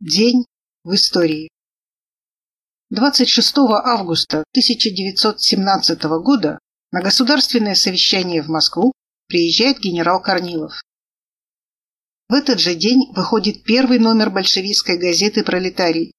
День в истории. 26 августа 1917 года на государственное совещание в Москву приезжает генерал Корнилов. В этот же день выходит первый номер большевистской газеты «Пролетарий».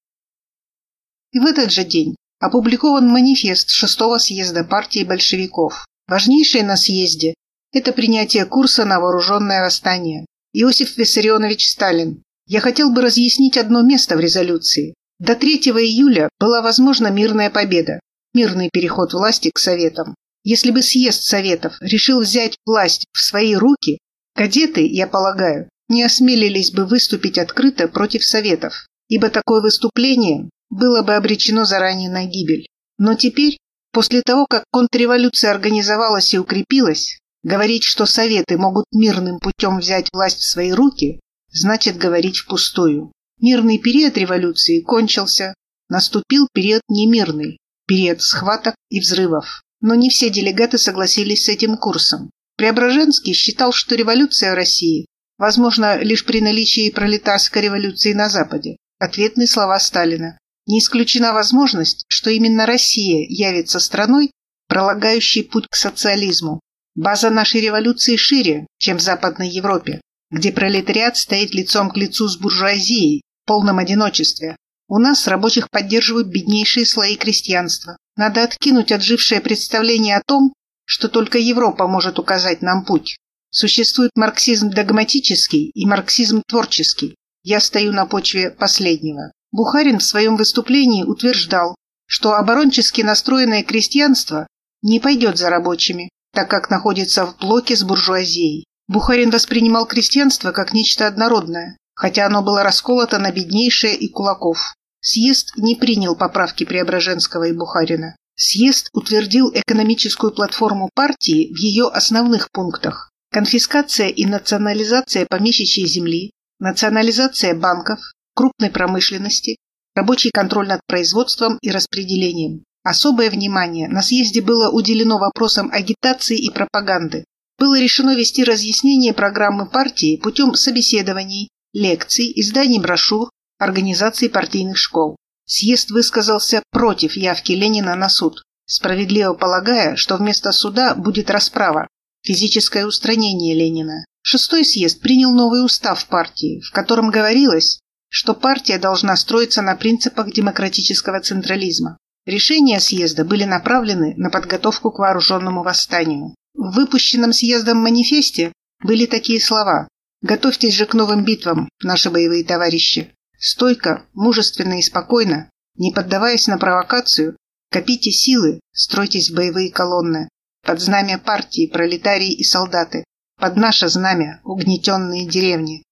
И в этот же день опубликован манифест шестого съезда партии большевиков. Важнейшее на съезде – это принятие курса на вооруженное восстание. Иосиф Виссарионович Сталин, я хотел бы разъяснить одно место в резолюции. До 3 июля была возможна мирная победа, мирный переход власти к Советам. Если бы съезд Советов решил взять власть в свои руки, кадеты, я полагаю, не осмелились бы выступить открыто против Советов, ибо такое выступление было бы обречено заранее на гибель. Но теперь, после того, как контрреволюция организовалась и укрепилась, говорить, что Советы могут мирным путем взять власть в свои руки, значит говорить впустую. Мирный период революции кончился, наступил период немирный, период схваток и взрывов. Но не все делегаты согласились с этим курсом. Преображенский считал, что революция в России возможна лишь при наличии пролетарской революции на Западе. Ответные слова Сталина. Не исключена возможность, что именно Россия явится страной, пролагающей путь к социализму. База нашей революции шире, чем в Западной Европе где пролетариат стоит лицом к лицу с буржуазией в полном одиночестве. У нас рабочих поддерживают беднейшие слои крестьянства. Надо откинуть отжившее представление о том, что только Европа может указать нам путь. Существует марксизм догматический и марксизм творческий. Я стою на почве последнего. Бухарин в своем выступлении утверждал, что оборончески настроенное крестьянство не пойдет за рабочими, так как находится в блоке с буржуазией. Бухарин воспринимал крестьянство как нечто однородное, хотя оно было расколото на беднейшее и кулаков. Съезд не принял поправки Преображенского и Бухарина. Съезд утвердил экономическую платформу партии в ее основных пунктах. Конфискация и национализация помещичьей земли, национализация банков, крупной промышленности, рабочий контроль над производством и распределением. Особое внимание на съезде было уделено вопросам агитации и пропаганды, было решено вести разъяснение программы партии путем собеседований, лекций, изданий брошюр, организации партийных школ. Съезд высказался против явки Ленина на суд, справедливо полагая, что вместо суда будет расправа, физическое устранение Ленина. Шестой съезд принял новый устав партии, в котором говорилось, что партия должна строиться на принципах демократического централизма. Решения съезда были направлены на подготовку к вооруженному восстанию. В выпущенном съездом манифесте были такие слова «Готовьтесь же к новым битвам, наши боевые товарищи. Стойко, мужественно и спокойно, не поддаваясь на провокацию, копите силы, стройтесь в боевые колонны. Под знамя партии, пролетарии и солдаты. Под наше знамя, угнетенные деревни».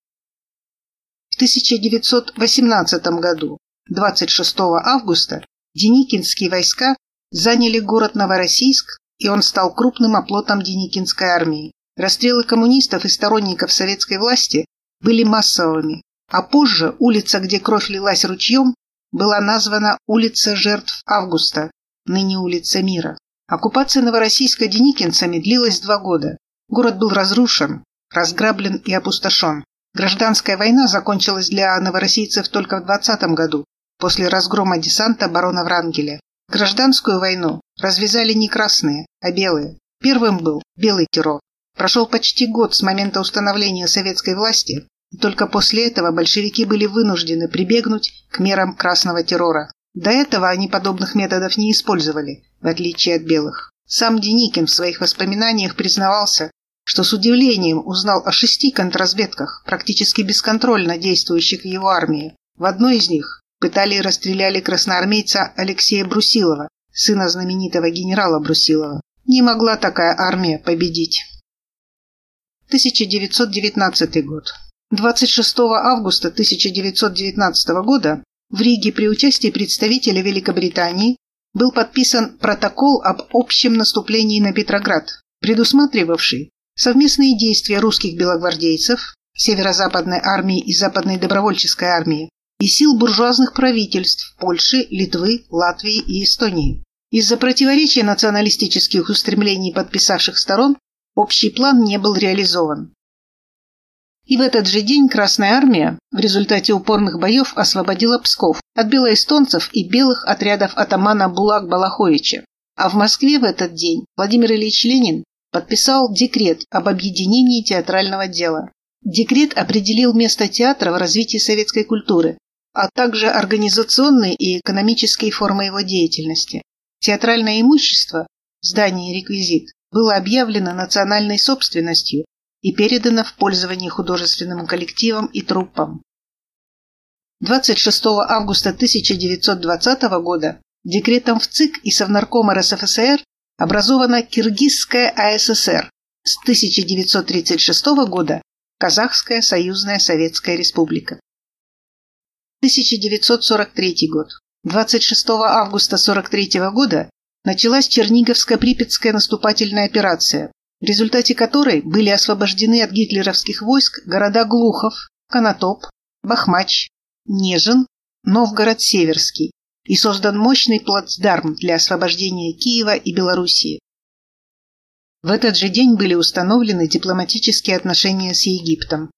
В 1918 году, 26 августа, Деникинские войска заняли город Новороссийск и он стал крупным оплотом Деникинской армии. Расстрелы коммунистов и сторонников советской власти были массовыми, а позже улица, где кровь лилась ручьем, была названа улица жертв Августа, ныне улица Мира. Оккупация Новороссийска деникинцами длилась два года. Город был разрушен, разграблен и опустошен. Гражданская война закончилась для новороссийцев только в 20 году, после разгрома десанта барона Врангеля. Гражданскую войну развязали не красные, а белые. Первым был белый террор. Прошел почти год с момента установления советской власти, и только после этого большевики были вынуждены прибегнуть к мерам красного террора. До этого они подобных методов не использовали, в отличие от белых. Сам Деникин в своих воспоминаниях признавался, что с удивлением узнал о шести контрразведках, практически бесконтрольно действующих в его армии. В одной из них пытали и расстреляли красноармейца Алексея Брусилова, сына знаменитого генерала Брусилова. Не могла такая армия победить. 1919 год. 26 августа 1919 года в Риге при участии представителя Великобритании был подписан протокол об общем наступлении на Петроград, предусматривавший совместные действия русских белогвардейцев, Северо-Западной армии и Западной добровольческой армии и сил буржуазных правительств Польши, Литвы, Латвии и Эстонии. Из-за противоречия националистических устремлений подписавших сторон общий план не был реализован. И в этот же день Красная Армия в результате упорных боев освободила Псков от белоэстонцев и белых отрядов атамана Булак Балаховича. А в Москве в этот день Владимир Ильич Ленин подписал декрет об объединении театрального дела. Декрет определил место театра в развитии советской культуры, а также организационные и экономические формы его деятельности. Театральное имущество, здание и реквизит, было объявлено национальной собственностью и передано в пользование художественным коллективам и труппам. 26 августа 1920 года декретом в ЦИК и Совнаркома РСФСР образована Киргизская АССР, с 1936 года Казахская Союзная Советская Республика. 1943 год. 26 августа 1943 года началась Черниговско-Припятская наступательная операция, в результате которой были освобождены от гитлеровских войск города Глухов, Конотоп, Бахмач, Нежин, Новгород-Северский и создан мощный плацдарм для освобождения Киева и Белоруссии. В этот же день были установлены дипломатические отношения с Египтом.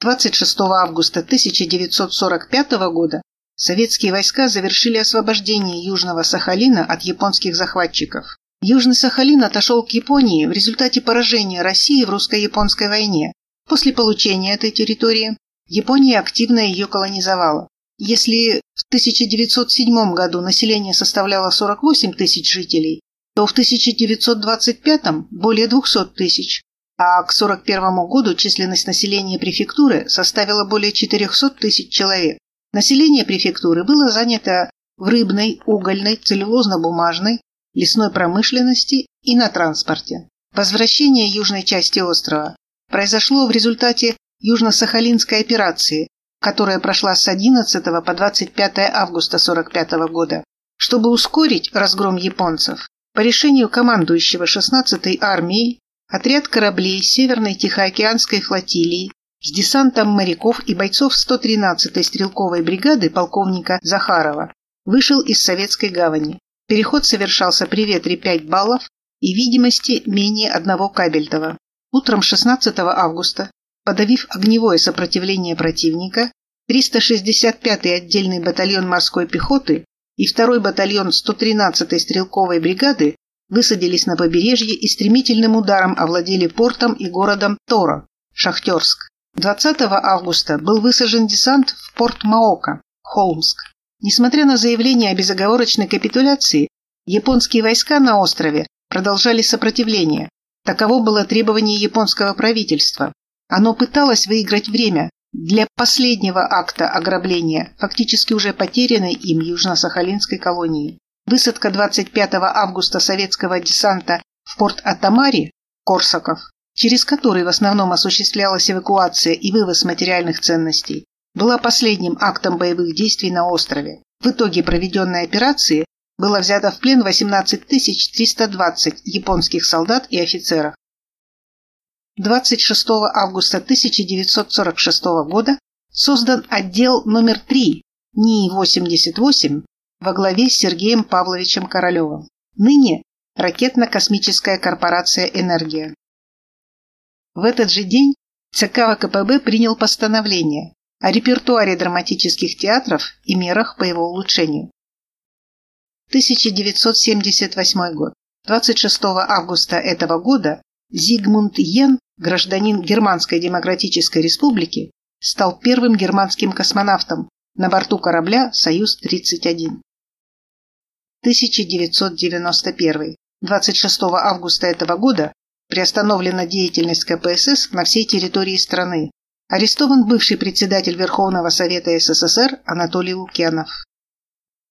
26 августа 1945 года советские войска завершили освобождение Южного Сахалина от японских захватчиков. Южный Сахалин отошел к Японии в результате поражения России в русско-японской войне. После получения этой территории Япония активно ее колонизовала. Если в 1907 году население составляло 48 тысяч жителей, то в 1925 более 200 тысяч, а к 1941 году численность населения префектуры составила более 400 тысяч человек. Население префектуры было занято в рыбной, угольной, целлюлозно-бумажной, лесной промышленности и на транспорте. Возвращение южной части острова произошло в результате Южно-Сахалинской операции, которая прошла с 11 по 25 августа 1945 года. Чтобы ускорить разгром японцев, по решению командующего 16-й армией Отряд кораблей Северной Тихоокеанской флотилии с десантом моряков и бойцов 113-й стрелковой бригады полковника Захарова вышел из Советской гавани. Переход совершался при ветре 5 баллов и видимости менее одного кабельтова. Утром 16 августа, подавив огневое сопротивление противника, 365-й отдельный батальон морской пехоты и 2-й батальон 113-й стрелковой бригады высадились на побережье и стремительным ударом овладели портом и городом Тора, Шахтерск. 20 августа был высажен десант в порт Маока, Холмск. Несмотря на заявление о безоговорочной капитуляции, японские войска на острове продолжали сопротивление. Таково было требование японского правительства. Оно пыталось выиграть время для последнего акта ограбления, фактически уже потерянной им южно-сахалинской колонии. Высадка 25 августа советского десанта в порт Атамари, Корсаков, через который в основном осуществлялась эвакуация и вывоз материальных ценностей, была последним актом боевых действий на острове. В итоге проведенной операции было взято в плен 18 320 японских солдат и офицеров. 26 августа 1946 года создан отдел номер 3 НИИ-88 во главе с Сергеем Павловичем Королевым. Ныне ракетно-космическая корпорация «Энергия». В этот же день ЦК ВКПБ принял постановление о репертуаре драматических театров и мерах по его улучшению. 1978 год. 26 августа этого года Зигмунд Йен, гражданин Германской Демократической Республики, стал первым германским космонавтом на борту корабля «Союз-31». 1991. 26 августа этого года приостановлена деятельность КПСС на всей территории страны. Арестован бывший председатель Верховного Совета СССР Анатолий Лукьянов.